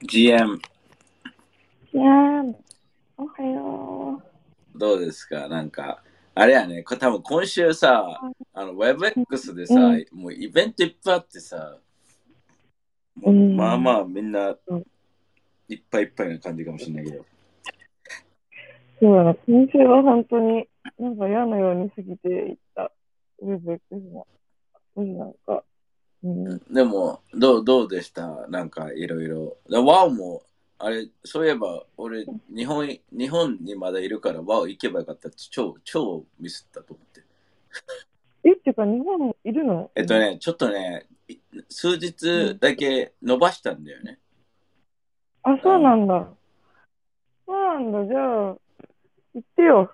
GM、いやー、おはよどうですか？なんか、あれやね、こ多分今週さ、あの、WebX でさ、うんもうイベントいっぱいあってさ、もううんまあまあみんなうんいっぱいいっぱいな感じかもしれないけど。う。そうだな、今週は本当になんか嫌なように過ぎていった。ウェブ X が。うんなんか、うん、でも、どう、どうでした？なんかいろいろ。でワオも、あれ、そういえば、俺、日本、日本にまだいるから、ワオ行けばよかったって、超、超ミスったと思って。え、っていうか日本いるの？えっと。ね、ちょっとね、い数日だけ伸ばしたんだよね。あ、そうなんだ。そうなんだ、じゃあ、行ってよ。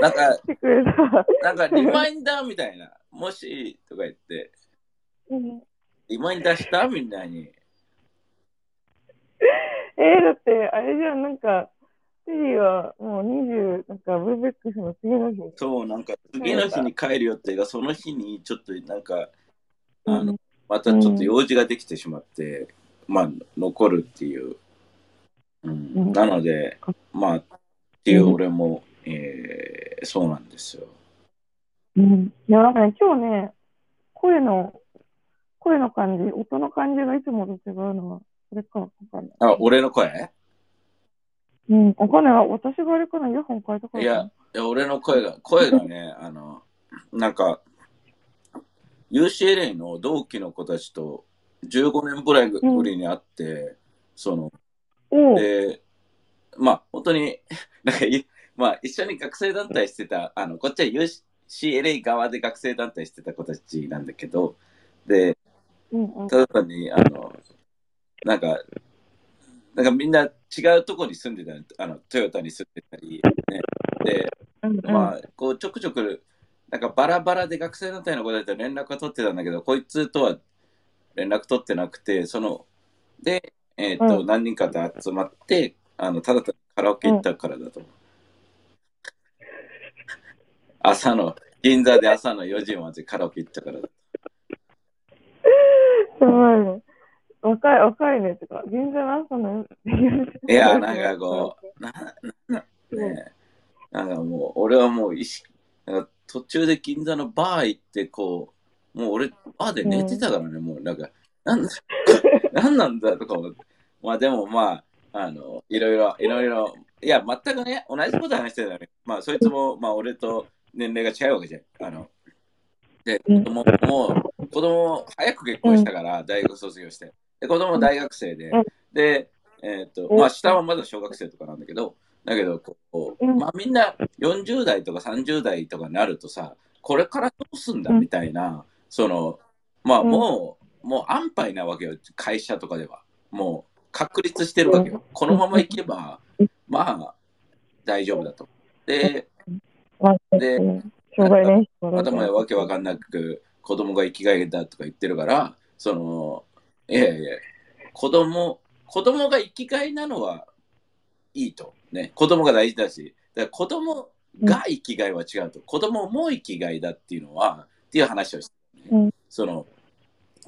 なんか。なんかリマインダーみたいな、もしとか言って、うんリマインダーしたみんなに。えー、だって、あれじゃん、なんか、テリーはもう20、なんか、ウェブ X の次の日。そう、なんか次の日に帰る予定が、その日にちょっとなんか、あのうん、またちょっと用事ができてしまって、まあ、残るっていう。うん、うんなので、まあ、っていう俺も、えーそうなんですよ。うん。いや、なんかね、今日ね、声の、声の感じ、音の感じがいつもと違うのは、それかわかんない。あ、俺の声？うん、わかんない。私があれかな、イヤホン変えたから。いや、いや俺の声が、声がね、あの、なんか、UCLA の同期の子たちと15年ぶらいぶりに会って、その、おうで、まあ、本当に、なんかい、まあ、一緒に学生団体してた、あの、こっちは UCLA 側で学生団体してた子たちなんだけど、で、うんうん。ただ単に、あの、なんか、なんかみんな違うとこに住んでたり、あの、トヨタに住んでたり、ね、で、うんうん、まあ、こう、ちょくちょく、なんかバラバラで学生団体の子たちと連絡は取ってたんだけど、こいつとは連絡取ってなくて、その、で、えっ、と、うん何人かで集まって、あの、ただただカラオケ行ったからだと思う。朝の、銀座で朝の4時までカラオケ行ったからだ。すごいね。若い、若いね。とか、現在の朝の。いや、なんかこう、な、な、ね、なんかもう、俺はもう意識、なんか途中で銀座のバー行って、こう、もう俺、バーで寝てたからね、もうなんか、なん、なんなんだとか思って。まあでもまあ、あの、いろいろ、いろいろ、いや、全くね、同じこと話してたね。まあ、そいつも、まあ、俺と年齢が違うわけじゃん。あの、で、子供も、子供早く結婚したから、大学卒業して。で、子供大学生でうん、で、えっ、と、うん。まあ、下はまだ小学生とかなんだけど、だけど、こう、うん。まあ、みんな40代とか30代とかになるとさ、これからどうすんだうん。みたいな、その、まあ、うん。もう、もう安牌なわけよ、会社とかでは。もう、確立してるわけよ。このままいけば、まあ、大丈夫だと。で、まあ、で頭わけわかんなく、子供が生きがいだとか言ってるから、その、いやいや、子供、子供が生きがいなのはいいと。ね、子供が大事だし、だから子供が生きがいは違うと。子供も生きがいだっていうのは、っていう話をしてる、ねうんその、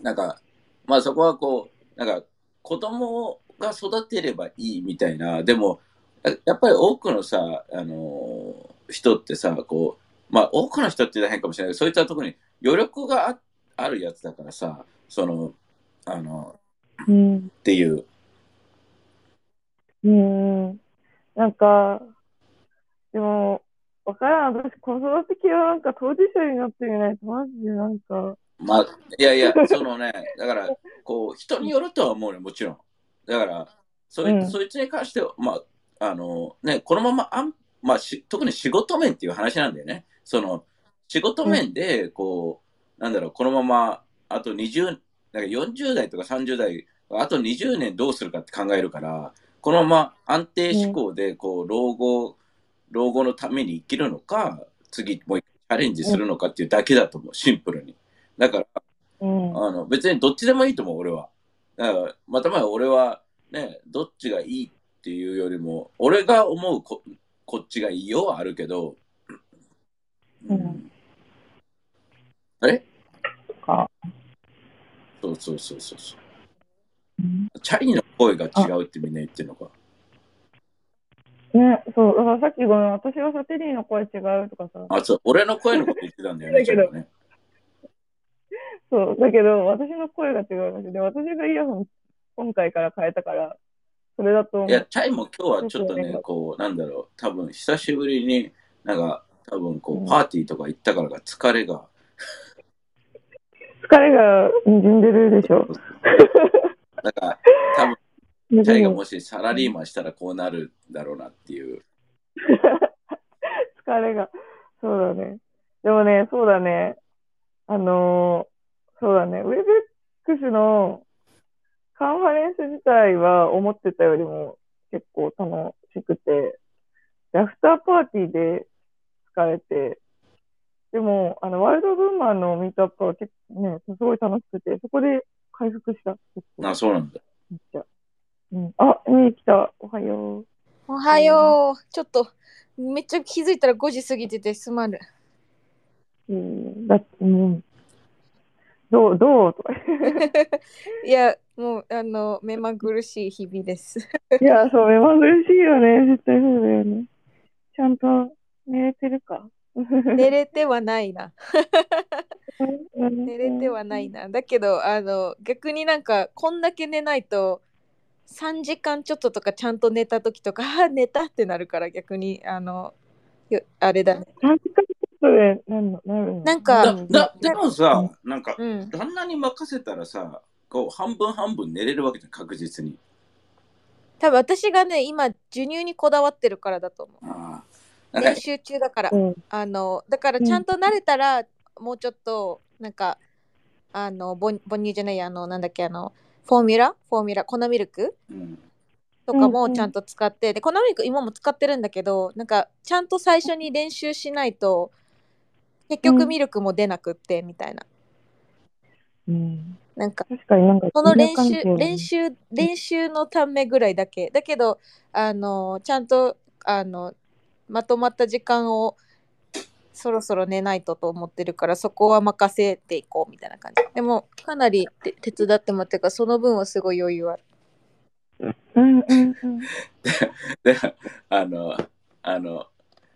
なんか、まあそこはこう、なんか、子供が育てればいいみたいな、でも、ややっぱり多くのさ、あの人ってさ、こう、まあ多くの人って言ったら変かもしれないけど、そいつは特に余力がああるやつだからさ、その、あの、うん。っていう。うん。なんか、でも、わからん。私、子育て系はなんか当事者になってみないと、マジでなんか、まあ、いやいや、そのね、だから、こう、人によるとは思うね、もちろん。だから、そい,、うんそいつに関しては、まあ、あの、ね、このままあん、まあし、特に仕事面っていう話なんだよね。その、仕事面で、こう、なんだろう、このまま、あと20、なんか40代とか30代、あと20年どうするかって考えるから、このまま安定志向で、こう、老後、老後のために生きるのか、次もうチャレンジするのかっていうだけだと思う、シンプルに。だから、うん。あの別にどっちでもいいと思う、俺は。だから、またまあ俺はね、どっちがいいっていうよりも、俺が思うここっちがいいよはあるけど、うんあれ？か。そうそうそうそうそう。うんチャイの声が違うってみんな言ってるのか？ね、そう、だからさっきごめん、私はさ、テリーの声違うとかさ、あ、そう、俺の声のこと言ってたんだよね、だけどね。そう、だけど、私の声が違うらしい。で、私がイヤホン、今回から変えたから、それだと思う。いや、チャイも今日はちょっとねこう、なんだろう、多分久しぶりに、なんか、多分こうパーティーとか行ったからか疲れが、疲れがにじんでるでしょ。だから、多分チャイがもしサラリーマンしたらこうなるだろうなっていう。疲れが。そうだね。でもね、そうだね。あのーそうだね。ウェブ X のカンファレンス自体は思ってたよりも結構楽しくて、でアフターパーティーで疲れて、でも、あの、ワイルドブーマーのミートアップは結構ね、すごい楽しくて、そこで回復した。あ、そうなんだ。めっちゃ。うん。あ、ね来た。おはよう。おはよう。ちょっと、めっちゃ気づいたら5時過ぎててすまる。うん。だうん。どう、どう？とか。いや、もう、あの、目まぐるしい日々です。いや、そう、目まぐるしいよね。絶対そうだよね。ちゃんと寝れてるか。寝れてはないな。寝寝れてはない。な。だけど、あの、逆になんか、こんだけ寝ないと、3時間ちょっととかちゃんと寝た時とか、あー寝たってなるから、逆に、あの、よあれだね。3時間ちょっとでなんのなるの？なんかだだでもさ、なんか、うん。旦那に任せたらさ、こう、半分半分寝れるわけじゃん、確実に。多分私がね、今、授乳にこだわってるからだと思う。ああ。練習中だから。うん。あのだからちゃんと慣れたら、もうちょっとなんかあの母母乳じゃないあのなんだっけあのフォーミュラ？フォーミュラ？粉ミルク？うん。とかうんうん。もちゃんと使って、で粉ミルク今も使ってるんだけどなんかちゃんと最初に練習しないと結局ミルクも出なくってみたいな、うん。なんか確かになんか、その練習練習練習のためぐらいだけ。だけどあのちゃんとあのまとまった時間をそろそろ寝ないとと思ってるからそこは任せていこうみたいな感じ。でもかなりて手伝ってもらってるからその分はすごい余裕ある。うんうんうん。で、あの、あの、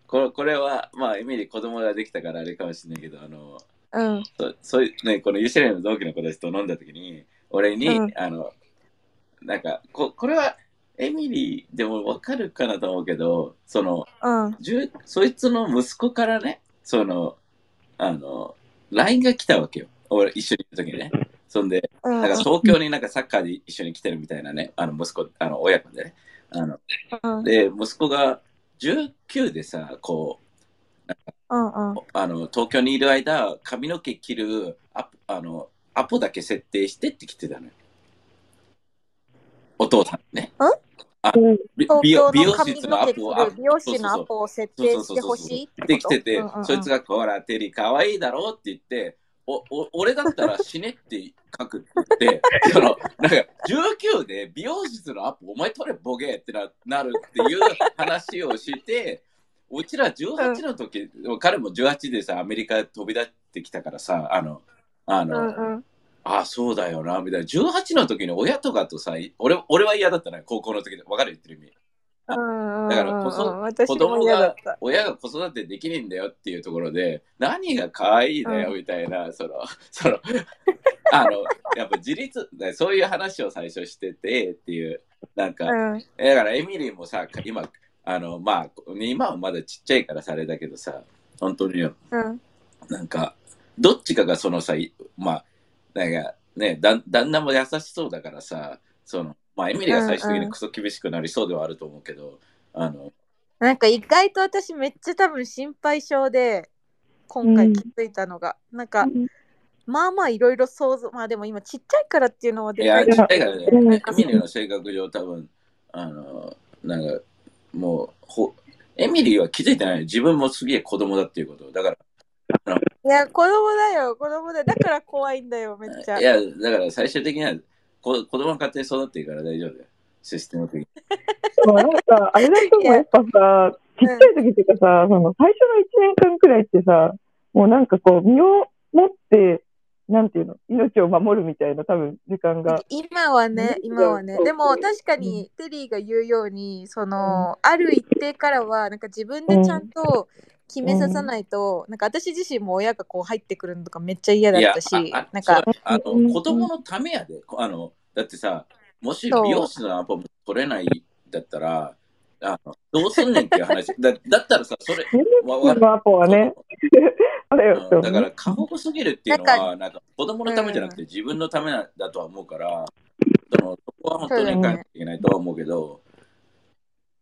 これこれは、まあ、エミリー子供ができたからあれかもしれないけど、あの、うん。そそういうね、このユシレの同期の子たちと飲んだ時に、俺に、うん。あの、なんかこ、これはエミリーでもわかるかなと思うけど、その、うんじゅそいつの息子からね、その、あの、LINE が来たわけよ。俺、一緒にいた時にね。そんで、うんなんか東京になんかサッカーで一緒に来てるみたいなね、あの息子、あの親子でね。あのうんで、息子が19でさ、こう、うんうんあの東京にいる間、髪の毛切るアポあのアポだけ設定してって来てたのよ。お父さんにね。うん？び東美容美容室のアポをの毛切る美容師のアポを設定してほしいってできてて、うんうんうん。そいつが、ほら、テリー可愛いだろって言って、おお俺だったら死ねって書くって言って、そのなんか19で美容室のアポ、お前取れボケってななるっていう話をして、うちら18の時、彼も18でさ、アメリカ飛び出してきたからさ、あの、あの、うんうんあそうだよな、みたいな。18の時に親とかとさ、俺俺は嫌だったのよ、高校の時で。わかる？言ってる意味。うんうんだからこそうんうん私も子供が親が子育てできねえんだよっていうところで何が可愛いだようみたいな、そのその あのやっぱ自立そういう話を最初しててっていうなんか、うん。だからエミリーもさ今あのまあ今はまだちっちゃいからさあれだけどさ本当にうん。なんかどっちかがそのさいまあなんかねだ旦那も優しそうだからさそのまあエミリーが最終的にクソ厳しくなりそうではあると思うけど、あのなんか意外と私めっちゃ多分心配性で今回気づいたのが、なんかまあまあいろいろ想像まあでも今ちっちゃいからっていうのはでかい。や、いちっちゃいからね、うん。エミリーの性格上、多分あの、なんか、もう、ほエミリーは気づいてない。自分もすげえ子供だっていうこと。だかいや子供だよ。子供だよ。だから怖いんだよめっちゃ。ら、いや、だから最終的にはこ子供が勝手に育っていくから大丈夫だよ。システム的に。でもなんか、あれだともや。っぱさ、ちっちゃい時っていうかさ、その最初の1年間くらいってさ、もうなんかこう、身を持ってなんていうの、命を守るみたいな多分時間が。今はねうん、今はね。でも確かにテリーが言うように、その、ある一定からは、なんか自分でちゃんと決めささないと、なんか私自身も親がこう入ってくるのとかめっちゃ嫌だったし、なんか、あうんの子供のためやで。あのだってさ、もし美容師のアポも取れないだったら、あのどうすんねんっていう話。だだったらさ、それ、わアポはね、だから過保護すぎるっていうのは、なんか子供のためじゃなくて自分のためなだとは思うから、そのそこは本当に考えなきゃいけないとは思うけど、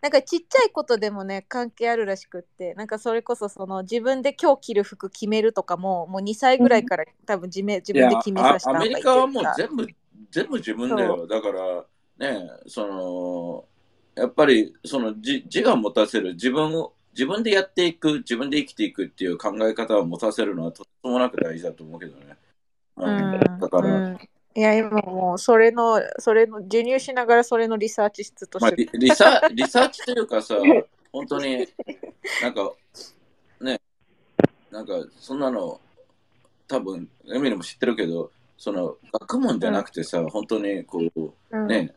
なんかちっちゃいことでもね、関係あるらしくって、なんかそれこそその自分で今日着る服決めるとかも、もう2歳ぐらいから多分自め自分で決めさせたあアメリカはもう全部、全部自分だよ。だから、ね、その、やっぱりその自自我を持たせる、自分を、自分でやっていく、自分で生きていくっていう考え方を持たせるのはとてつもなく大事だと思うけどね。うん。だから、うんいや今もうそれのそれの授乳しながらそれのリサーチ室とまあ、してリリサリサーチというかさ、本当に、なんか、ね、なんか、そんなの、多分エミリも知ってるけど、その、学問じゃなくてさ、本当に、こう、うん。ね、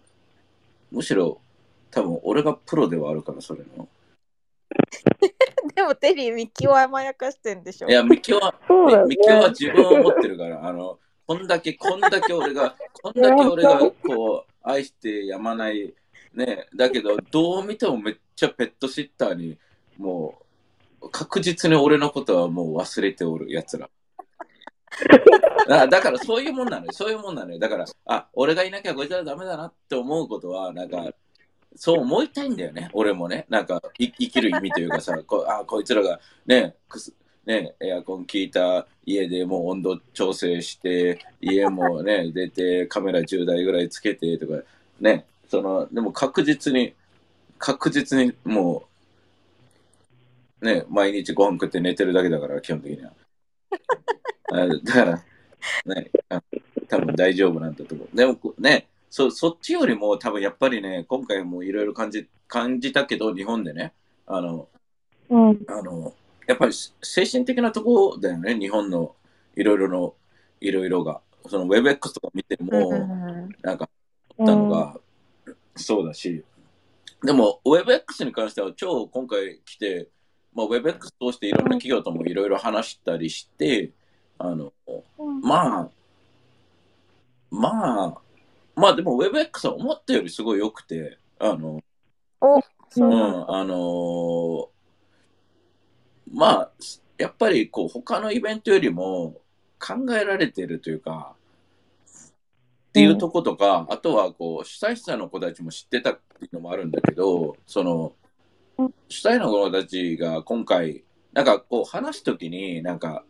むしろ、多分俺がプロではあるから、それの。でもテリーミキを甘やかしてんでしょ。いや、ミキは、そうだよね。ミキは自分を持ってるから、あの、こんだけ、こんだけ俺が、こんだけ俺が、こう、愛してやまない、ね、だけど、どう見てもめっちゃペットシッターに、もう、確実に俺のことはもう忘れておるやつら。だだからそういうもんなのよ。そういうもんなのよ。だから、あ、俺がいなきゃこいつはダメだなって思うことは、なんか、そう思いたいんだよね。俺もね。なんか、生きる意味というかさ、こあこいつらがね、ね、エアコン効いた家でもう温度調整して、家もね、出て、カメラ10台ぐらいつけてとか、ね、その、でも確実に、確実にもう、ね、毎日ご飯食って寝てるだけだから、基本的には。あだから、ね、あ多分大丈夫なんだと思う。でもね、そそっちよりも多分やっぱりね、今回もいろいろ感じ感じたけど、日本でね、あの、うん。あの、やっぱり精神的なところだよね、日本のいろいろの、いろいろが。その WebX とか見ても、うんなんか、思ったのが、そうだし、でも WebX に関しては超今回来て、まあ、WebX 通していろんな企業ともいろいろ話したりして、あの、まあ、まあ、まあでも WebX は思ったよりすごい良くて、あの、うう、ん、あのーまあ、やっぱりこう他のイベントよりも考えられてるというか、っていうとことか、あとはこう主催者の子たちも知ってたっていうのもあるんだけど、その主催の子たちが今回、なんかこう話すときに、なんか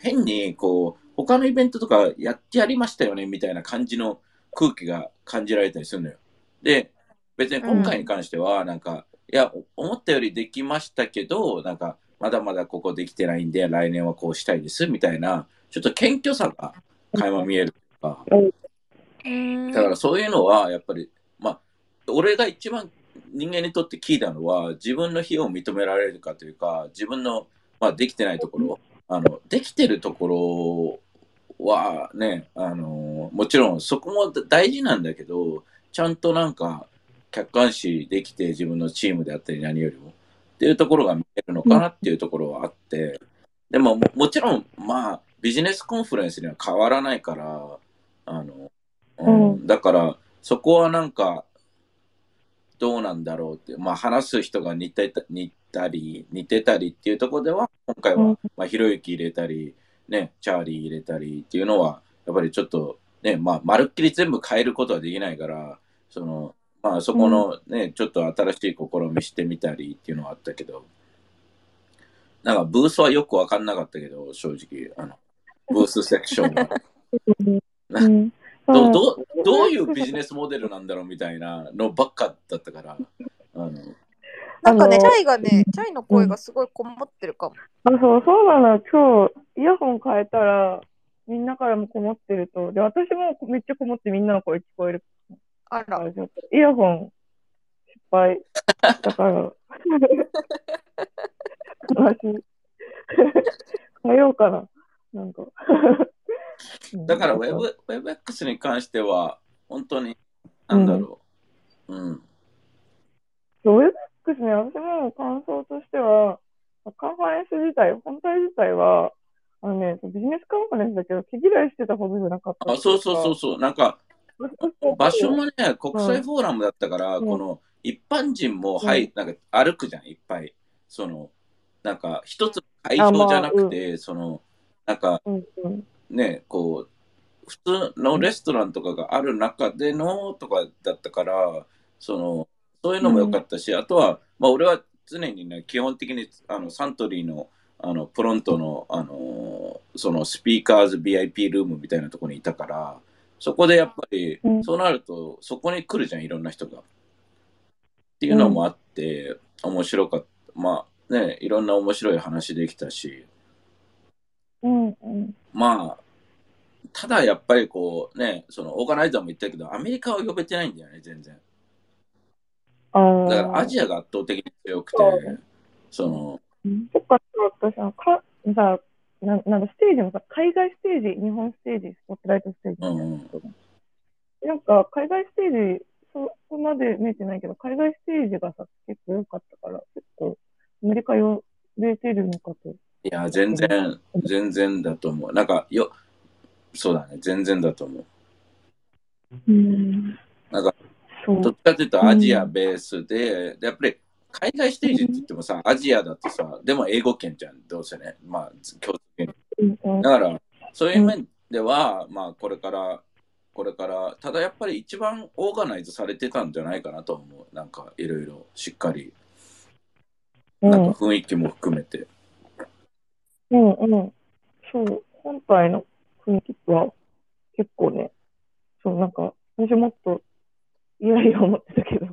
変にこう他のイベントとかやってやりましたよねみたいな感じの空気が感じられたりするのよ。で、別に今回に関しては、なんか、いや、思ったよりできましたけど、なんか、まだまだここできてないんで、来年はこうしたいです、みたいな、ちょっと謙虚さが垣間見えるというか、うん。だからそういうのは、やっぱり、まあ、俺が一番人間にとって聞いたのは、自分の非を認められるかというか、自分の、まあ、できてないところ、あの、できてるところはね、あの、もちろんそこも大事なんだけど、ちゃんとなんか、客観視できて自分のチームであったり何よりも。っていうところが見えるのかなっていうところはあって、でもももちろんまあビジネスコンファレンスには変わらないから、あの、うんうだからそこはなんかどうなんだろうってまあ話す人が似てた似たり似てたりっていうところでは今回は、うん。まあひろゆき入れたり、ね、チャーリー入れたりっていうのはやっぱりちょっとね、まあまるっきり全部変えることはできないから、そのまあそこのね、ちょっと新しい試みしてみたりっていうのはあったけど、なんかブースはよくわかんなかったけど、正直、あの、ブースセクションは。うん。どどうどういうビジネスモデルなんだろうみたいなのばっかだったから、あのなんかね、チャイがね、チャイの声がすごいこもってるかも。あ、そう、そうなの。今日、イヤホン変えたら、みんなからもこもってると。で、私もめっちゃこもってみんなの声聞こえるあからら、ちょっとイヤホン失敗。だから、話、変えようかな。なんか。だから Web WebX に関しては、本当に、なんだろう。うん。そう、WebX ね、私も感想としては、カンファレンス自体、本体自体は、あのね、ビジネスカンファレンスだけど、毛嫌いしてたほどじゃなかった。あ、そうそうそうそう。なんか、う場所もね、国際フォーラムだったから、うんこの、一般人も、はい、なんか歩くじゃん、いっぱい。その、なんか、一つ会場じゃなくて、その、なんか、うんうん。ね、こう、普通のレストランとかがある中でのとかだったから、その、そういうのも良かったし、あとは、まあ、俺は常にね、基本的にあのサントリーのあのプロントの、あのそのスピーカーズ VIP ルームみたいなところにいたから、そこでやっぱり、うんそうなると、そこに来るじゃん、いろんな人が。っていうのもあって、面白かった。まあね、いろんな面白い話できたし、うんうん。まあ、ただやっぱりこうね、そのオーガナイザーも言ったけど、アメリカは呼べてないんだよね、全然。ああ。だからアジアが圧倒的に強くてその、うんそっか、そう私はか、さ、ななんだ、ステージもさ、海外ステージ、日本ステージ、スポットライトステージみたいなのとかなんか、海外ステージ、そ、そこまで見えてないけど、海外ステージがさ、結構多かったから、結構、アメリカ呼べてるのかと。いや、全然、全然だと思う。なんか、よ、そうだね、全然だと思う。うん。なんか、そう。どっちかというとアジアベースで、でやっぱり海外ステージって言ってもさ、アジアだとさ、でも英語圏じゃん、どうせね。まあ、共通圏。うんうんだから、そういう面では、まあ、これから、これから、ただやっぱり一番オーガナイズされてたんじゃないかなと思う。なんか、いろいろしっかり、うんなんか雰囲気も含めて。うんうん。そう、本体の雰囲気は結構ね、そう、なんか、私もっと、いやいや思ってたけど。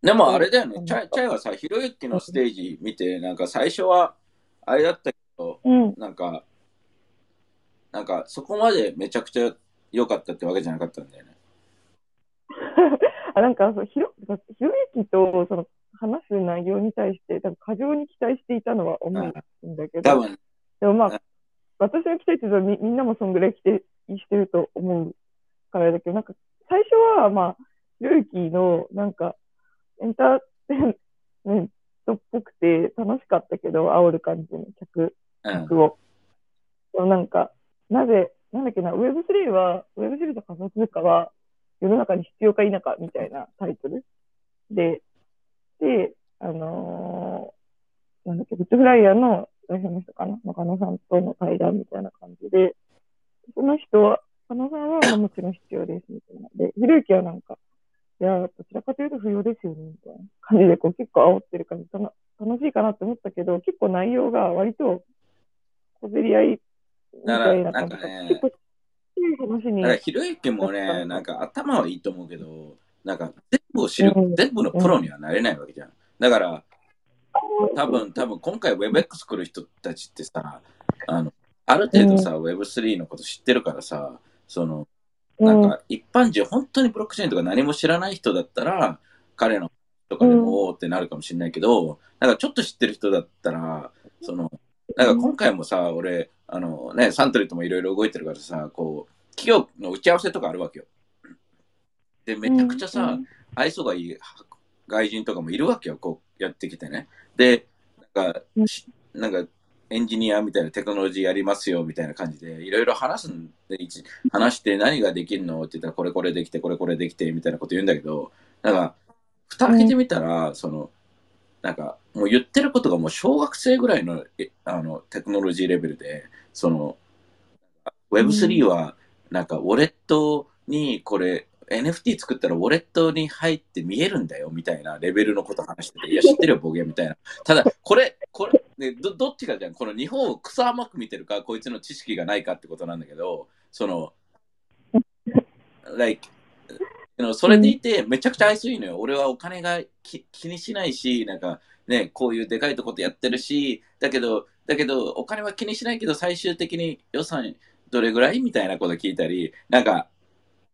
でもあれだよね、うんチャイチャイはさ、ひろゆきのステージ見て、なんか最初は、あれだったけど、うん。なんか、なんかそこまでめちゃくちゃ良かったってわけじゃなかったんだよね。あ、なんか、そう、ひろ、ひろゆきと、その、内容に対して、多分過剰に期待していたのは思うんだけど、でもまうんあ、私が期待してるとみみんなもそんぐらい期待してると思うからだけど、なんか、最初は、まあ、ひろゆきの、なんか、エンターテインメントっぽくて楽しかったけど、煽る感じの客、うん。客を。でもなんか、なぜ、なんだっけな、Web3 は、Web3 と仮想通貨は世の中に必要か否かみたいなタイトルで、で、あのーなんだっけ、ビットフライヤーの代表の人かな中野さんとの対談みたいな感じで、その人は、中野さんはまあもちろん必要ですみたいな。で、ひろゆきはなんか、いや、どちらかというと不要ですよね、みたいな感じで、こう結構煽ってる感じ、楽しいかなって思ったけど、結構内容が割と小競り合いみたいな感じだからなんかね結構、話にひろゆきもね、なんか頭はいいと思うけど、なんか全部を知る、うん全部のプロにはなれないわけじゃん。だから、多分、多分今回 WebX 来る人たちってさ、あの、ある程度さ、Web3 のこと知ってるからさ、その、なんか一般人、本当にブロックチェーンとか何も知らない人だったら、彼のとかでもおーってなるかもしれないけど、なんかちょっと知ってる人だったら、その、なんか今回もさ、俺、あのね、サントリーともいろいろ動いてるからさ、こう、企業の打ち合わせとかあるわけよ。で、めちゃくちゃさ、うん。愛想がいい外人とかもいるわけよ、こうやってきてね。で、なんか、しなんか、エンジニアみたいなテクノロジーやりますよみたいな感じで、いろいろ話すんで、一話して何ができるのって言ったら、これこれできて、これこれできて、みたいなこと言うんだけど、なんか、蓋開けてみたら、その、なんか、もう言ってることがもう小学生ぐらいのえあのテクノロジーレベルで、その、Web3 は、なんか、ウォレットにこれ、NFT 作ったらウォレットに入って見えるんだよみたいなレベルのこと話してて、いや、知ってるよ、ボケみたいな。ただ、これ、これ、ね、どどっちかじゃん、この日本を草甘く見てるか、こいつの知識がないかってことなんだけど、その、like, それでいて、めちゃくちゃ愛想いのよ。俺はお金がき気にしないし、なんか、ね、こういうでかいとこってやってるし、だけど、だけど、お金は気にしないけど、最終的に予算どれぐらいみたいなこと聞いたり、なんか、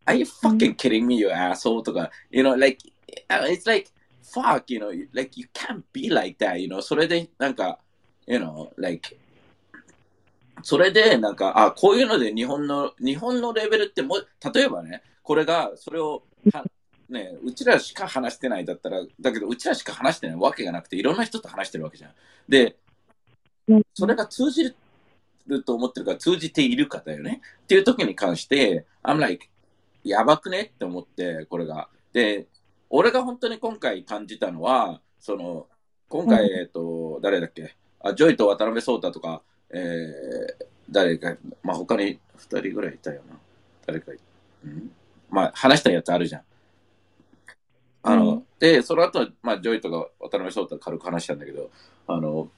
Are you fucking kidding me, you asshole? とか、you know, like, it's like, fuck, you know, like, you can't be like that, you know, それで、なんか、you know, like, それで、なんか、あ、こういうので日本の、日本のレベルってもう、例えばね、これが、それをは、ね、うちらしか話してないだったら、だけど、うちらしか話してないわけがなくて、いろんな人と話してるわけじゃん。で、それが通じると思ってるか、通じているかだよね。っていう時に関して、I'm like, やばくね？って思って、これが。で、俺が本当に今回感じたのは、その、今回、えっと、誰だっけ？あ、ジョイと渡辺創太とか、えー、誰か、まあ、他に2人ぐらいいたよな。誰か、うん？まあ、話したやつあるじゃん。あの、うん、で、その後、まあ、ジョイとか渡辺創太軽く話したんだけど、あの、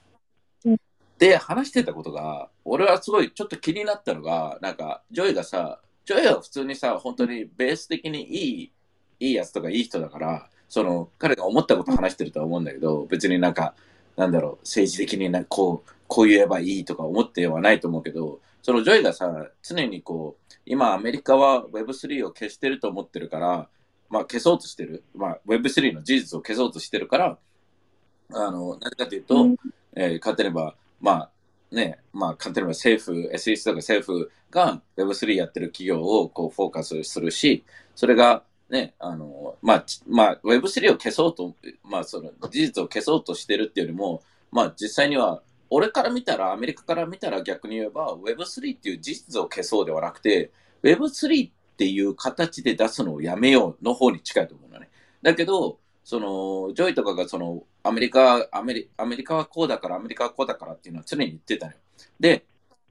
うん、で、話してたことが、俺はすごいちょっと気になったのが、なんか、ジョイがさ、ジョイは普通にさ、本当にベース的にいい、いいやつとかいい人だから、その、彼が思ったこと話してるとは思うんだけど、別になんか、なんだろう、政治的になこう、こう言えばいいとか思ってはないと思うけど、そのジョイがさ、常にこう、今アメリカは Web3 を消してると思ってるから、まあ消そうとしてる。まあ Web3 の事実を消そうとしてるから、あの、なぜかというと、うん、えー、勝てれば、まあね、まあ簡単に言えば政府、SEC とか政府が Web3 やってる企業をこうフォーカスするし、それがね、あの、まあ、まあ、Web3 を消そうと、まあ、その事実を消そうとしてるっていうよりも、まあ、実際には俺から見たら、アメリカから見たら逆に言えば Web3 っていう事実を消そうではなくて、Web3 っていう形で出すのをやめようの方に近いと思うのね。だけど、その、ジョイとかがその、アメリカ、アメリアメリカはこうだから、アメリカはこうだからっていうのは常に言ってたのよ。で、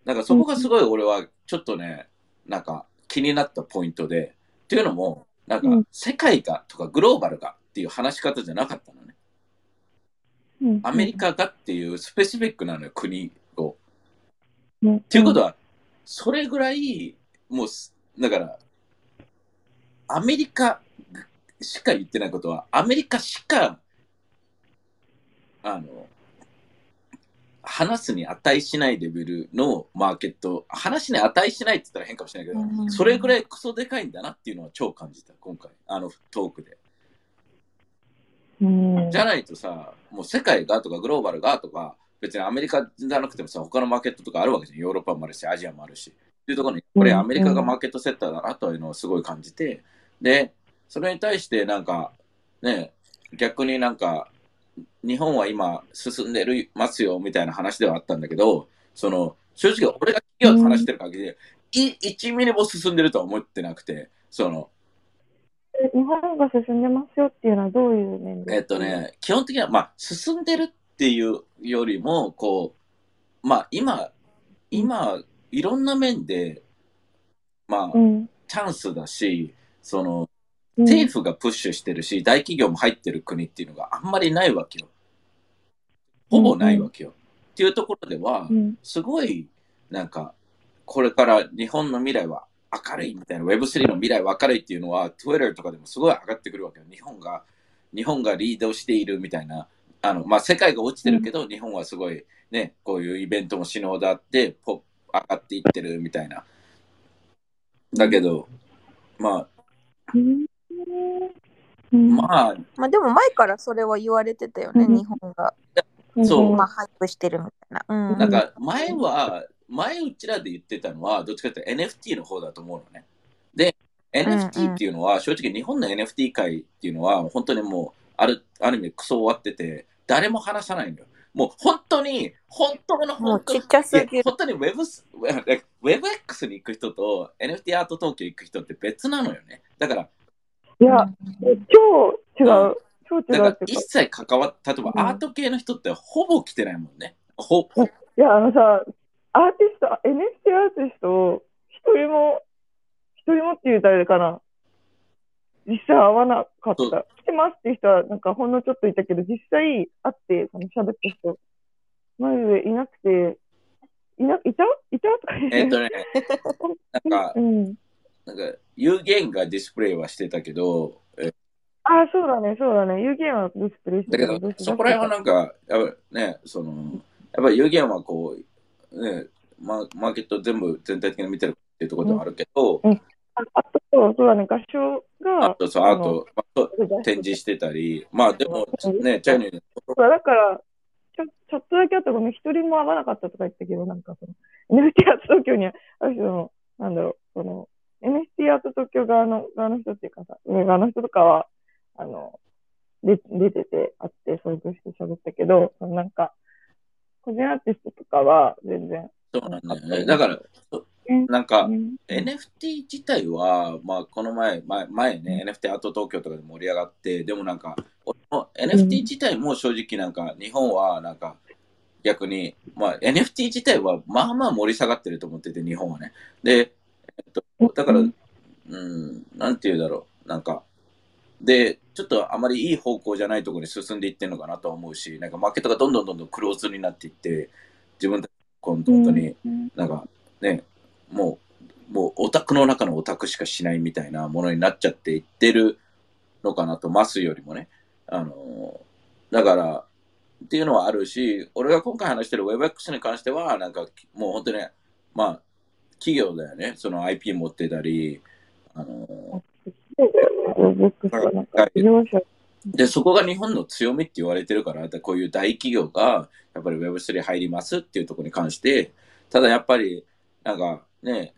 なんかそこがすごい俺はちょっとね、なんか気になったポイントで、っていうのも、なんか世界がとかグローバルがっていう話し方じゃなかったのね。アメリカがっていうスペシフィックなのよ、国を。っていうことは、それぐらい、もう、だから、アメリカしか言ってないことは、アメリカしか、あの、話すに値しないレベルのマーケット、話に値しないって言ったら変かもしれないけど、それぐらいクソでかいんだなっていうのは超感じた、今回、あのトークで。じゃないとさ、もう世界がとかグローバルがとか、別にアメリカじゃなくてもさ、他のマーケットとかあるわけじゃん。ヨーロッパもあるし、アジアもあるし。っていうところに、これアメリカがマーケットセッターだなというのをすごい感じて、で、それに対してなんか、ね、逆になんか、日本は今進んでるますよみたいな話ではあったんだけど、その、正直俺が企業と話してる限りで、1ミリも進んでるとは思ってなくて、その、日本が進んでますよっていうのはどういう面で？えっとね、基本的には、まあ、進んでるっていうよりも、こう、まあ、今、今、いろんな面で、まあ、うん、チャンスだし、その、政府がプッシュしてるし、大企業も入ってる国っていうのがあんまりないわけよ。ほぼないわけよ。っていうところでは、すごい、なんか、これから日本の未来は明るいみたいな Web3 の未来は明るいっていうのは Twitter とかでもすごい上がってくるわけよ。日本が、日本がリードしているみたいな。あの、まあ、世界が落ちてるけど、日本はすごいね、こういうイベントも死のうだって、ポ上がっていってるみたいな。だけど、まあ、まあ、まあでも前からそれは言われてたよね、日本が。そう。まあ、ハイプしてるみたいな。うん、なんか前は、前うちらで言ってたのは、どっちかというと NFT の方だと思うのね。で、NFT っていうのは、正直日本の NFT 界っていうのは、本当にもう、ある、ある意味クソ終わってて、誰も話さないのよ。もう本当に、本当の本当に、本当に Web、WebX に行く人と NFT アート東京行く人って別なのよね。だから、いや、超違う。超違うだから一切関わっ例えばアート系の人ってほぼ来てないもんね。ほいや、あのさ、アーティスト、NFT アーティスト、一人も、一人もって言うとあれかな。実際会わなかった。来てますっていう人は、なんかほんのちょっといたけど、実際会って、その喋った人、マジでいなくて、いな、いた？いた？とか言って。えっとね、なんか、うん、なんか、有限がディスプレイはしてたけど、ああ、そうだね、そうだね。有限はディスプレイしてたけど、そこら辺はなんか、やっぱね、その、やっぱり有限はこう、ね、ママーケット全部全体的に見てるっていうところではあるけど、うん、ああとそう、そうだね、合唱が、あとそう、あと、まあ、展示してたり、まあでも、ね、チャイニーだから、ちょちょっとだけあったごめん、一人も会わなかったとか言ったけど、なんかその、NFT アート東京には、ある種の、なんだろう、その、NFT アート東京側の、側の人っていうかさ、上側の人とかは、あの、で出てて、あって、遭遇して喋ったけど、そのなんか、個人アーティストとかは全然、そうなんだよね。だから、なんか、うん NFT 自体は、まあ、この前、前前ね、NFT アート東京とかで盛り上がって、でもなんか、NFT 自体も正直なんか、日本はなんか、逆に、まあ、NFT 自体はまあまあ盛り下がってると思ってて、日本はね。で、えっと、だから、ううんん、なんて言うだろう、なんか、で、ちょっとあまりいい方向じゃないところに進んでいってるのかなとは思うし、なんかマーケットがどんどんどんどんクローズになっていって、自分たち、本当に、うん。なんかね、もう、もうオタクの中のオタクしかしないみたいなものになっちゃっていってるのかなと、マスよりもね。あの、だから、っていうのはあるし、俺が今回話してる WebX に関しては、なんかもう本当に、まあ、企業だよね。その IP 持ってたり、あの、で、そこが日本の強みって言われてるから、こういう大企業が、やっぱり Web3 入りますっていうところに関して、ただやっぱり、なんかね、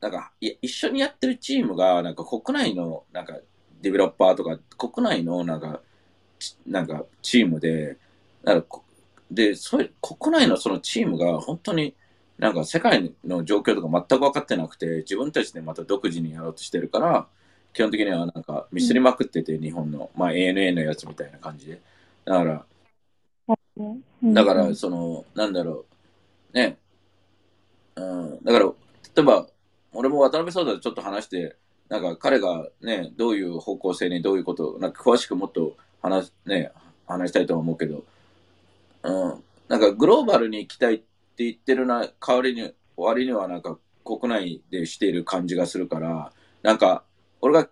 なんか、一緒にやってるチームが、なんか国内の、なんか、ディベロッパーとか、国内の、なんか、ちなんか、チームで、なんかこで、そういう、国内のそのチームが、本当に、なんか世界の状況とか全く分かってなくて、自分たちでまた独自にやろうとしてるから、基本的にはなんかミスりまくってて、日本の、まあ ANA のやつみたいな感じで。だから、だから、その、なんだろう、ね、うん、だから、例えば、俺も渡辺壮太とちょっと話して、なんか彼がね、どういう方向性にどういうこと、なんか詳しくもっと話,、ね、話したいとは思うけど、うん、なんかグローバルに行きたいって言ってるな、代わりに、割にはなんか国内でしている感じがするから、なんか、俺が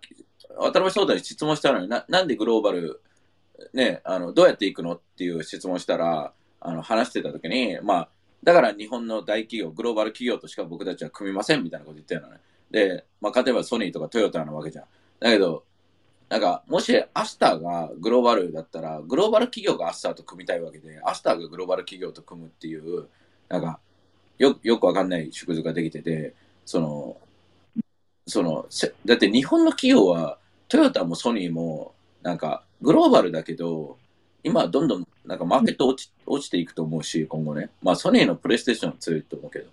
渡辺壮太に質問したのにな、なんでグローバル、ね、あの、どうやって行くのっていう質問したら、あの、話してた時に、まあ、だから日本の大企業、グローバル企業としか僕たちは組みませんみたいなこと言ってるのね。で、まあ、例えばソニーとかトヨタなわけじゃん。だけど、なんか、もしアスターがグローバルだったら、グローバル企業がアスターと組みたいわけで、アスターがグローバル企業と組むっていう、なんか、よよくわかんない縮図ができてて、その、その、せだって日本の企業は、トヨタもソニーも、なんか、グローバルだけど、今はどんどん、なんかマーケット落ち落ちていくと思うし、今後ね。まあ、ソニーのプレイステーションは強いと思うけど。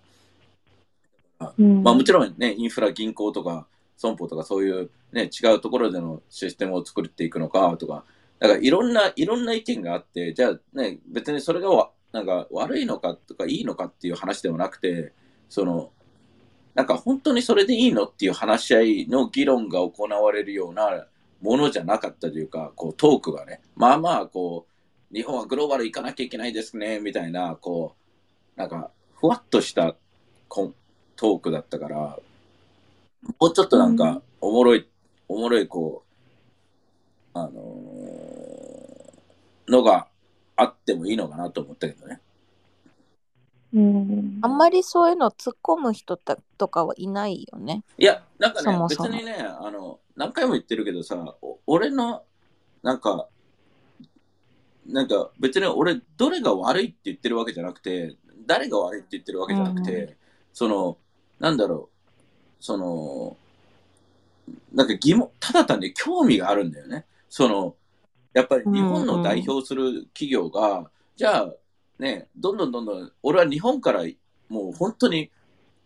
うんまあもちろんね、インフラ、銀行とか、損保とかそういうね、違うところでのシステムを作っていくのかとか、だからいろんな、いろんな意見があって、じゃあね、別にそれがわなんか悪いのかとかいいのかっていう話ではなくて、その、なんか本当にそれでいいのっていう話し合いの議論が行われるようなものじゃなかったというか、こうトークがね、まあまあこう、日本はグローバル行かなきゃいけないですね、みたいな、こう、なんか、ふわっとしたこトークだったから、もうちょっとなんか、おもろい、おもろい、こう、あのーのがあってもいいのかなと思ったけどね。うんあんまりそういうの突っ込む人たとかはいないよね。いや、なんかね、そもそも別にね、あの、何回も言ってるけどさ、お俺の、なんか、なんか別に俺、どれが悪いって言ってるわけじゃなくて、誰が悪いって言ってるわけじゃなくて、うその、なんだろう、その、なんか疑問、ただ単に興味があるんだよね。その、やっぱり日本の代表する企業が、じゃあ、ね、どんどんどんどん、俺は日本から、もう本当に、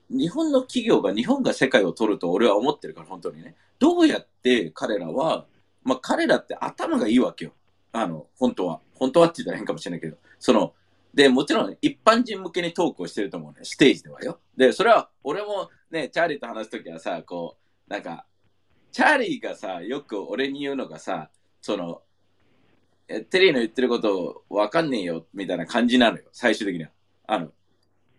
日本の企業が日本が世界を取ると俺は思ってるから、本当にね。どうやって彼らは、まあ彼らって頭がいいわけよ。あの、本当は。本当はって言ったら変かもしれないけど。その、で、もちろん一般人向けにトークをしてると思うね。ステージではよ。で、それは、俺もね、チャーリーと話すときはさ、こう、なんか、チャーリーがさ、よく俺に言うのがさ、その、えテリーの言ってることわかんねえよ、みたいな感じなのよ。最終的には。あの、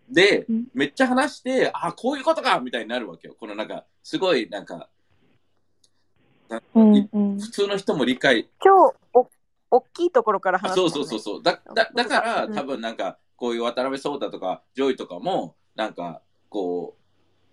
でうん、めっちゃ話して、あ、こういうことかみたいになるわけよ。このなんか、すごいなんか、なうんいうん。普通の人も理解、今日お大きいところから話すね。そうそうそうそう。だ、だ、だから、うん。多分なんか、こういう渡辺創太とか、ジョイとかも、なんか、こ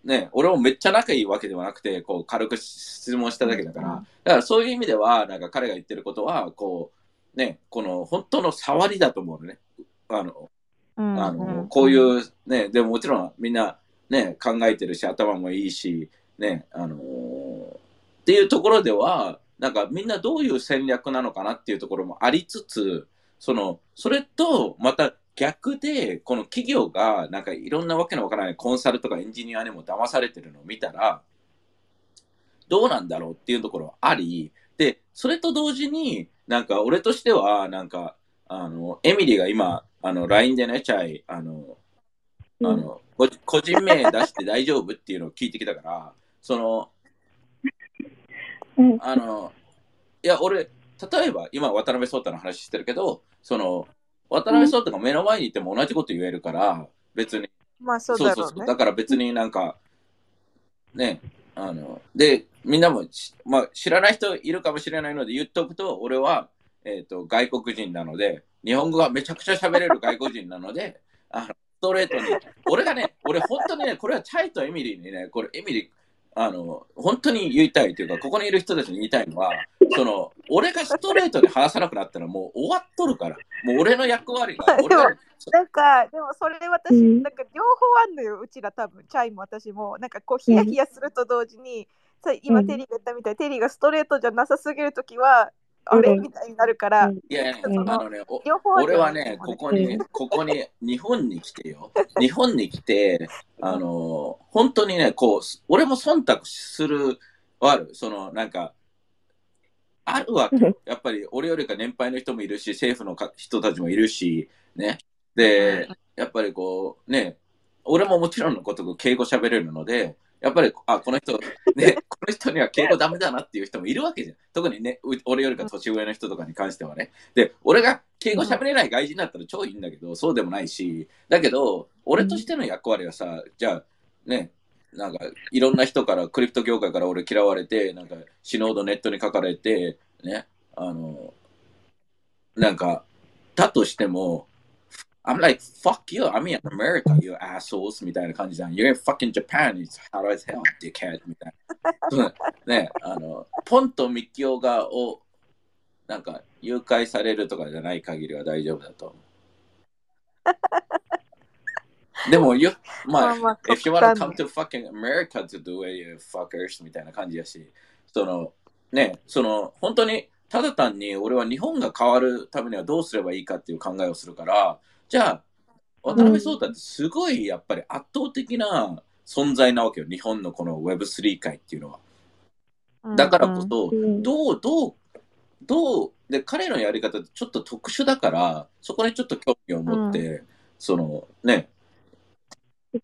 う、ね、俺もめっちゃ仲いいわけではなくて、こう、軽く質問しただけだから、うん。だからそういう意味では、なんか彼が言ってることは、こう、ね、この本当の触りだと思うのね。あの、うんあの、こういうね、でももちろんみんなね、考えてるし、頭もいいし、ね、あのーっていうところでは、なんかみんなどういう戦略なのかなっていうところもありつつ、その、それとまた逆で、この企業がなんかいろんなわけのわからないコンサルとかエンジニアにも騙されてるのを見たら、どうなんだろうっていうところはあり、で、それと同時に、なんか俺としては、なんか、あの、エミリーが今、あの、LINE でね、チャイ、あの、あの、個個人名出して大丈夫っていうのを聞いてきたから、その、うんあの、いや、俺、例えば、今、渡辺壮太の話してるけど、その、渡辺壮太が目の前にいても同じこと言えるから、別に、まあそうそうそうそう。だろうね。だから別になんか、ね、あの、で、みんなもし、まあ、知らない人いるかもしれないので言っておくと、俺は、えっ、と、外国人なので、日本語がめちゃくちゃ喋れる外国人なので、あの、ストレートに、俺がね、俺本当にね、これはチャイとエミリーにね、これエミリー、あの、本当に言いたいというか、ここにいる人たちに言いたいのは、その、俺がストレートで話さなくなったらもう終わっとるから。もう俺の役割が、俺が、なんか、でもそれ私、うんなんか両方あんのよ、うちら多分、チャイも私も。なんかこう、ヒヤヒヤすると同時に、さ今、うんテリーが言ったみたい、テリーがストレートじゃなさすぎるときは、あれうんみたいになるから、うんいやいや、うんあのね、俺はね、ここに、ここに、日本に来てよ。日本に来て、あの、本当にね、こう、俺も忖度する、はある？その、なんか、あるわけよ。やっぱり、俺よりか年配の人もいるし、政府のか人たちもいるし、ね。で、やっぱりこう、ね、俺ももちろんのことを敬語喋れるので、やっぱり、あ、この人、ね、この人には敬語ダメだなっていう人もいるわけじゃん。特にね、う俺よりか年上の人とかに関してはね。で、俺が敬語喋れない外人だったら超いいんだけど、そうでもないし、だけど、俺としての役割はさ、じゃあ、ね、なんか、いろんな人から、クリプト業界から俺嫌われて、なんか、死のうどネットに書かれて、ね、あの、なんか、だとしても、I'm like, fuck you, I'm in America, you assholes みたいな感じじゃん。You're in fucking Japan, it's hard as hell, dickhead みたいな。ね、あの、ポンとミキオがを、なんか、誘拐されるとかじゃない限りは大丈夫だと思う。でも、you, まあ、if you 極 wanna 端 come to fucking America to do it, you fuckers みたいな感じやし、その、ね、その、本当に、ただ単に俺は日本が変わるためにはどうすればいいかっていう考えをするから、じゃあ、渡辺壮太ってすごいやっぱり圧倒的な存在なわけよ。日本のこの Web3 界っていうのは。だからこそ、うんどう、どう、どう、で、彼のやり方ってちょっと特殊だから、そこにちょっと興味を持って、その、ね、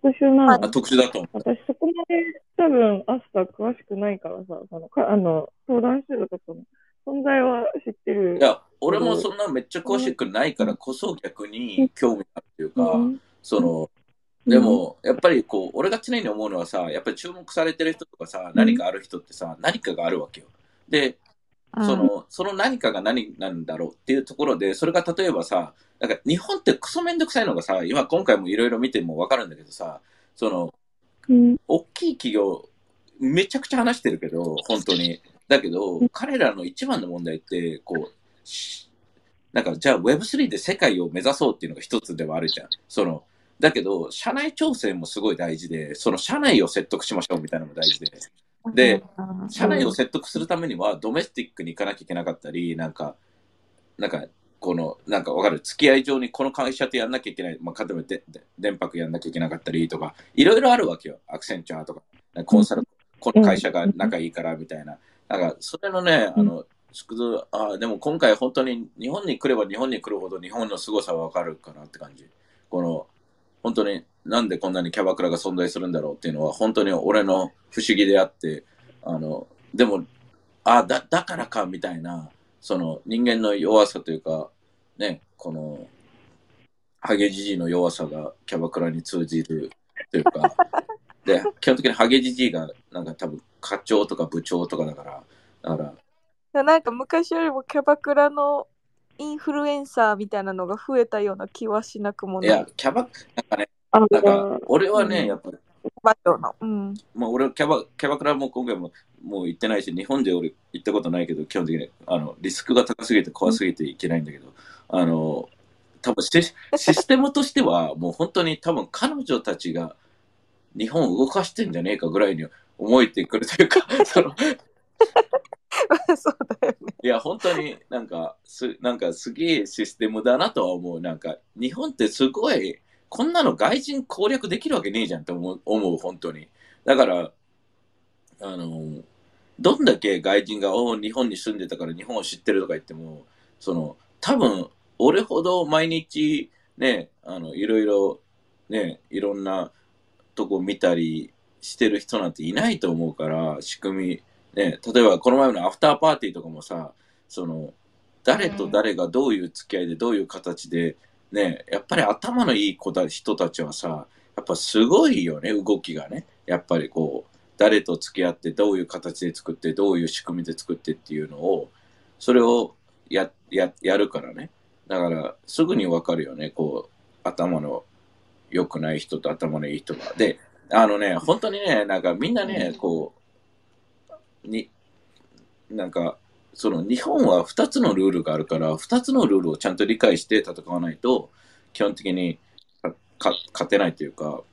特殊なあ特殊だと思う。私そこまで多分アスタ詳しくないからさ、そのかあの相談してることの存在は知ってる。いや、俺もそんなめっちゃ詳しくないからこそ逆に興味あるっていうか、うん。その、でも、やっぱりこう、俺が常に思うのはさ、やっぱり注目されてる人とかさ、何かある人ってさ、何かがあるわけよ。で、その、その何かが何なんだろうっていうところで、それが例えばさ、なんか日本ってクソめんどくさいのがさ、今今回もいろいろ見てもわかるんだけどさ、その、うん。大きい企業、めちゃくちゃ話してるけど、本当に。だけど、彼らの一番の問題って、こう、しなんか、じゃあ Web3 で世界を目指そうっていうのが一つではあるじゃん。その、だけど、社内調整もすごい大事で、その社内を説得しましょうみたいなのも大事で。で、社内を説得するためには、ドメスティックに行かなきゃいけなかったり、なんか、なんか、この、なんかわかる、付き合い上にこの会社とやんなきゃいけない、まあ、例えばでで電白やんなきゃいけなかったりとか、いろいろあるわけよ。アクセンチャーとか、コンサル、この会社が仲いいからみたいな。なんか、それのね、あの、あでも今回本当に日本に来れば日本に来るほど日本の凄さはわかるかなって感じ。この、本当になんでこんなにキャバクラが存在するんだろうっていうのは本当に俺の不思議であって、あの、でも、あ、だ、だからかみたいな、その人間の弱さというか、ね、この、ハゲジジイの弱さがキャバクラに通じるというか、で、基本的にハゲジジイがなんか多分課長とか部長とかだから、だから、なんか昔よりもキャバクラのインフルエンサーみたいなのが増えたような気はしなくもない。いや、キャバ、なんかね、あのなんか、俺はね、うんやっぱり、バトの。うん。まあ、俺キャバ、キャバクラも今回ももう行ってないし、日本で俺行ったことないけど、基本的にあのリスクが高すぎて怖すぎていけないんだけど、あの、多分シシステムとしては、もう本当に多分彼女たちが日本を動かしてんじゃねえかぐらいに思えてくるというか、その、そうだよね。いや、本当になんか、す、なんかすげえシステムだなとは思う。なんか、日本ってすごい、こんなの外人攻略できるわけねえじゃんって思う、思う、本当に。だから、あの、どんだけ外人が、お日本に住んでたから日本を知ってるとか言っても、その、多分、俺ほど毎日、ね、あの、いろいろ、ね、いろんなとこ見たりしてる人なんていないと思うから、仕組み、ね、例えばこの前のアフターパーティーとかもさ、その、誰と誰がどういう付き合いでどういう形で、ね、やっぱり頭のいい子だ人たちはさ、やっぱすごいよね、動きがね。やっぱりこう、誰と付き合ってどういう形で作ってどういう仕組みで作ってっていうのを、それをや、や、やるからね。だから、すぐにわかるよね、こう、頭の良くない人と頭のいい人が。で、あのね、本当にね、なんかみんなね、こう、に、なんか、その日本は2つのルールがあるから、2つのルールをちゃんと理解して戦わないと、基本的に勝てないというか、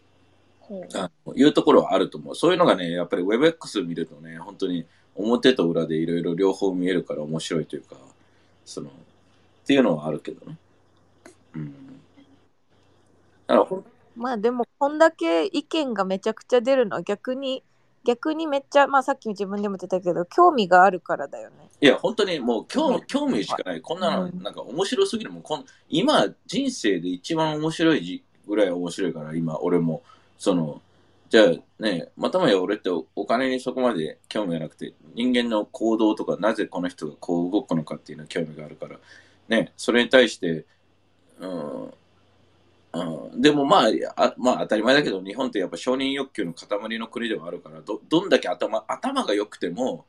あのいうところはあると思う。そういうのがね、やっぱり WebX 見るとね、本当に表と裏でいろいろ両方見えるから面白いというか、その、っていうのはあるけどね。うん。だからほんまあでもこんだけ意見がめちゃくちゃ出るのは逆に逆にめっちゃまあさっき自分でも言ってたけど興味があるからだよね。いや、本当にもう興興味しかない。こんなの、うんなんか面白すぎるもん。こん今、人生で一番面白いじぐらい面白いから、今、俺も。その、じゃあね、またまや俺っておお金にそこまで興味がなくて、人間の行動とか、なぜこの人がこう動くのかっていうのに興味があるから、ね、それに対して、うん、うん、でもまああ、まあ当たり前だけど、日本ってやっぱ承認欲求の塊の国ではあるから、どどんだけ頭頭が良くても、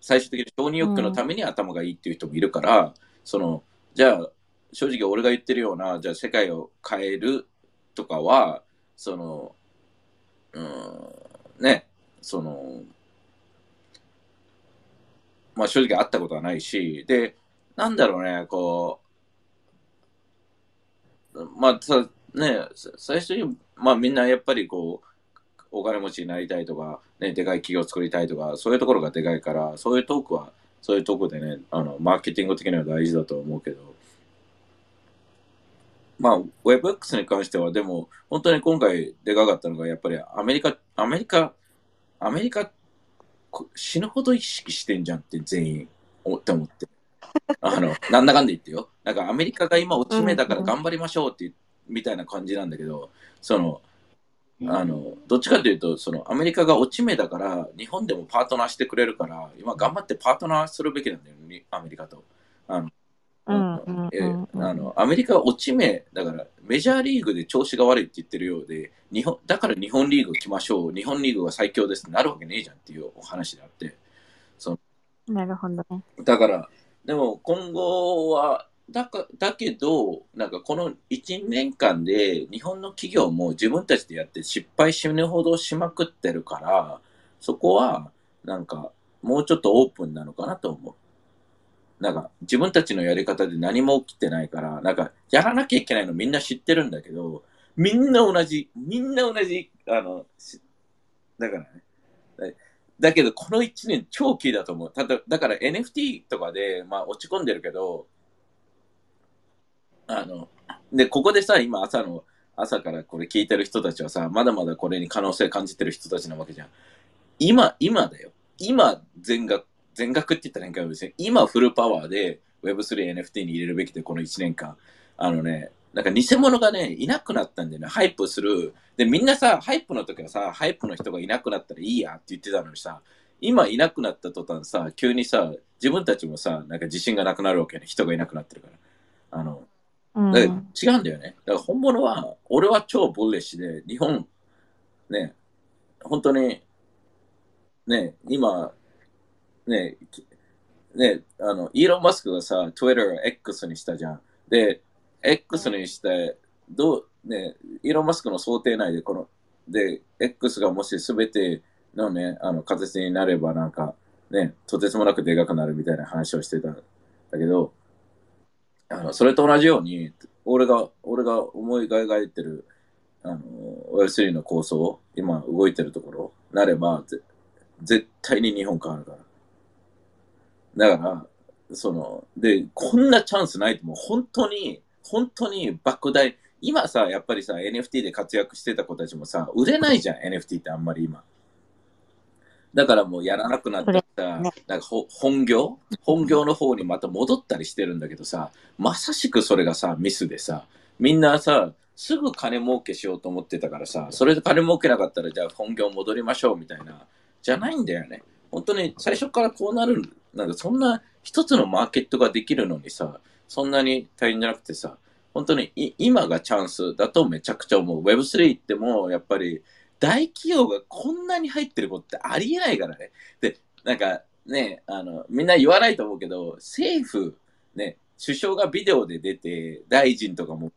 最終的に承認欲求のために頭がいいっていう人もいるから、その、じゃあ、正直俺が言ってるような、じゃあ世界を変えるとかは、その、うん、ね、その、まあ正直会ったことはないし、で、なんだろうね、こう、まあさ、ね、最初に、まあみんなやっぱりこう、お金持ちになりたいとか、ね、でかい企業を作りたいとか、そういうところがでかいから、そういうトークは、そういうとこでね、あの、マーケティング的には大事だと思うけど、まあ、WebX に関しては、でも、本当に今回でかかったのが、やっぱりアメリカ、アメリカ、アメリカ、死ぬほど意識してんじゃんって全員、おって思って。あの、なんだかんで言ってよ。なんかアメリカが今落ち目だから頑張りましょうっていう、みたいな感じなんだけど、その、あの、どっちかというと、そのアメリカが落ち目だから、日本でもパートナーしてくれるから、今頑張ってパートナーするべきなんだよね、アメリカと。あの、うんうんえうんうんあのアメリカは落ち目だからメジャーリーグで調子が悪いって言ってるようで日本だから日本リーグ来ましょう日本リーグが最強ですってなるわけねえじゃんっていうお話であってなるほどね。だからでも今後はだかだけどなんかこの1年間で日本の企業も自分たちでやって失敗死ぬほどしまくってるからそこはなんかもうちょっとオープンなのかなと思う。なんか自分たちのやり方で何も起きてないから、なんかやらなきゃいけないのみんな知ってるんだけど、みんな同じ、みんな同じ、あの、だからね。だだけどこの1年超キーだと思う。ただだから NFT とかで、まあ落ち込んでるけど、あの、で、ここでさ、今朝の、朝からこれ聞いてる人たちはさ、まだまだこれに可能性感じてる人たちなわけじゃん。今、今だよ。今、全額、全額って言ったら変かもしれない。今、フルパワーで Web3、NFT に入れるべきで、この1年間。あのね、なんか偽物がね、いなくなったんだよね。ハイプする。で、みんなさ、ハイプの時はさ、ハイプの人がいなくなったらいいやって言ってたのにさ、今いなくなった途端さ、急にさ、自分たちもさ、なんか自信がなくなるわけね。人がいなくなってるから。あの、だから違うんだよね。だから本物は、俺は超ボレッシュで、日本、ね、本当に、ね、今、ね、ね、あの、イーロン・マスクがさ、Twitter を X にしたじゃん。で、X にして、どう、ね、イーロン・マスクの想定内で、この、で、X がもし全てのね、あの、形になれば、なんか、ね、とてつもなくでかくなるみたいな話をしてたんだけど、あの、それと同じように、俺が、俺が思い描いてる、あの、Web3 の構想、今動いてるところ、なれば、絶対に日本変わるから。だから、その、で、こんなチャンスないともう本当に、本当に莫大、今さ、やっぱりさ、NFT で活躍してた子たちもさ、売れないじゃん、NFT ってあんまり今。だからもうやらなくなってさ、ねなんかほ本業？本業の方にまた戻ったりしてるんだけどさ、まさしくそれがさ、ミスでさ、みんなさ、すぐ金儲けしようと思ってたからさ、それで金儲けなかったらじゃあ本業戻りましょうみたいな、じゃないんだよね。本当に最初からこうなる、なんかそんな一つのマーケットができるのにさ、そんなに大変じゃなくてさ、本当にい今がチャンスだとめちゃくちゃ思う。Web3 ってもやっぱり大企業がこんなに入ってることってありえないからね。で、なんかね、あの、みんな言わないと思うけど、政府、ね、首相がビデオで出て、大臣とかも、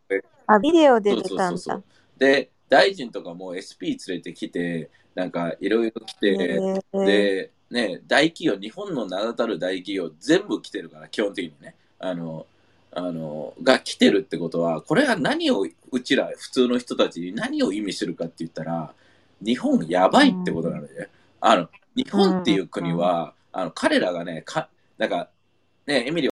あ、ビデオで出たんそうそうそうだ。で、大臣とかも SP 連れてきて、なんかいろいろ来て、で、ね、大企業、日本の名だたる大企業全部来てるから、基本的にね。あの、あの、が来てるってことは、これが何を、うちら普通の人たちに何を意味するかって言ったら、日本やばいってことなので、あの、日本っていう国は、あの、彼らがね、か、なんか、ね、エミリ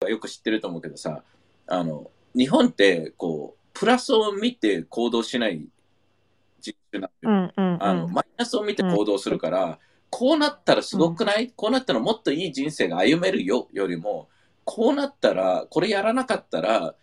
はよく知ってると思うけどさ、あの、日本って、こう、プラスを見て行動しない人種なんだよ。うんうんあの、うん。マイナスを見て行動するから、こうなったらすごくない、こうなったらもっといい人生が歩めるよよりも、こうなったら、これやらなかったら、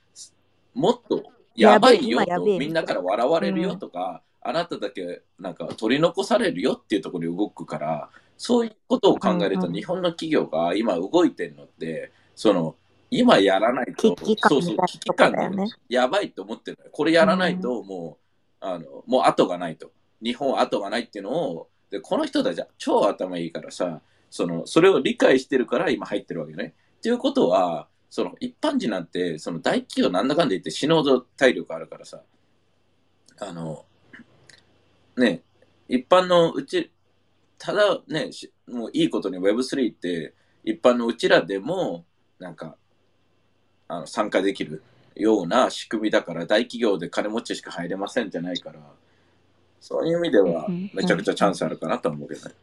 もっとやばいよと、みんなから笑われるよとか、あなただけなんか取り残されるよっていうところに動くから、そういうことを考えると、日本の企業が今動いてるのって、その、今やらないと、危機感そうそう危機感とこだよねでやばいと思ってるこれやらないと、もう、あの、もう後がないと。日本は後がないっていうのを、で、この人たちは超頭いいからさ、その、それを理解してるから今入ってるわけね。っていうことは、その、一般人なんて、その大企業なんだかんだ言って死ぬほど体力あるからさ、あの、ね、一般のうち、ただね、しもういいことに Web3 って、一般のうちらでも、なんか、あの、参加できるような仕組みだから、大企業で金持ちしか入れませんじゃないから、そういう意味ではうん、めちゃくちゃチャンスあるかなと思うけどね。